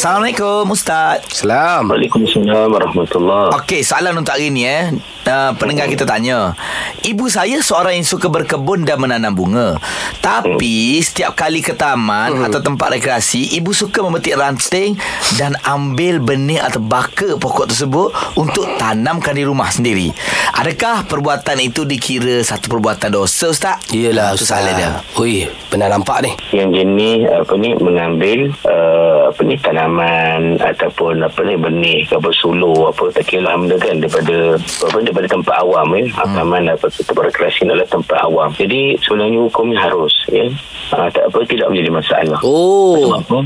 Assalamualaikum Ustaz Salam. Waalaikumsalam warahmatullahi Okey, soalan untuk hari ni eh. Uh, pendengar kita tanya. Ibu saya seorang yang suka berkebun dan menanam bunga. Tapi setiap kali ke taman atau tempat rekreasi, ibu suka memetik ranting dan ambil benih atau baka pokok tersebut untuk tanamkan di rumah sendiri. Adakah perbuatan itu dikira satu perbuatan dosa Ustaz? Yelah Itu Ustaz. soalan dia. Ui, pernah nampak ni. yang jenis apa ni mengambil uh, apa ni tanaman ataupun apa ni benih ke apa suluh apa tak kira lah benda kan daripada apa daripada tempat awam ya hmm. taman apa tempat rekreasi adalah tempat awam jadi sebenarnya hukumnya harus ya uh, tak apa tidak menjadi masalah Oh. sebab apa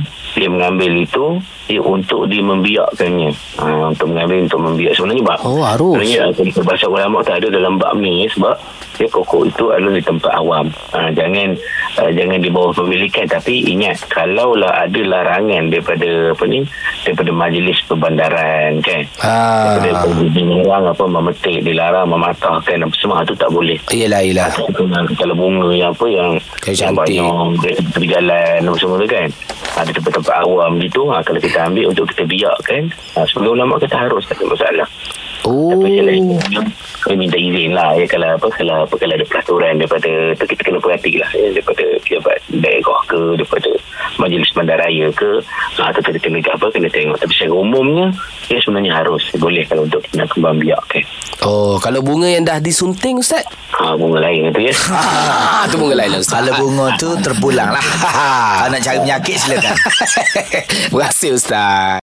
mengambil itu dia untuk dia membiakkannya. Uh, untuk mengambil untuk membiak. Sebenarnya bab Oh, harus. sebenarnya bahasa ulama tak ada dalam bab ni sebab ya, pokok itu adalah di tempat awam. Uh, jangan uh, jangan di bawah pemilikan. Tapi ingat kalaulah ada larangan daripada apa ni daripada majlis perbandaran kan? Ah. daripada dilarang apa memetik dilarang mematahkan apa semua itu tak boleh. Yelah, yelah. kalau, kalau bunga yang apa yang Yang banyak tepi jalan apa semua tu kan? Ada tempat-tempat awam gitu ha, kalau kita ambil untuk kita biarkan ha, sebelum ulama kita harus tak ada masalah Oh. tapi selain itu kami minta izin lah ya kalau apa kalau apa kalau ada peraturan daripada kita kena perhati lah ya, daripada pejabat daerah ke daripada majlis bandaraya ke ha, atau kita kena apa kena tengok tapi secara umumnya ya sebenarnya harus boleh kalau untuk nak kembang biarkan Oh, kalau bunga yang dah disunting Ustaz? Ha, bunga lain itu ya Ah, tu bunga lain lah Ustaz. Kalau bunga tu terpulang lah. Kalau nak cari penyakit silakan. Terima kasih Ustaz.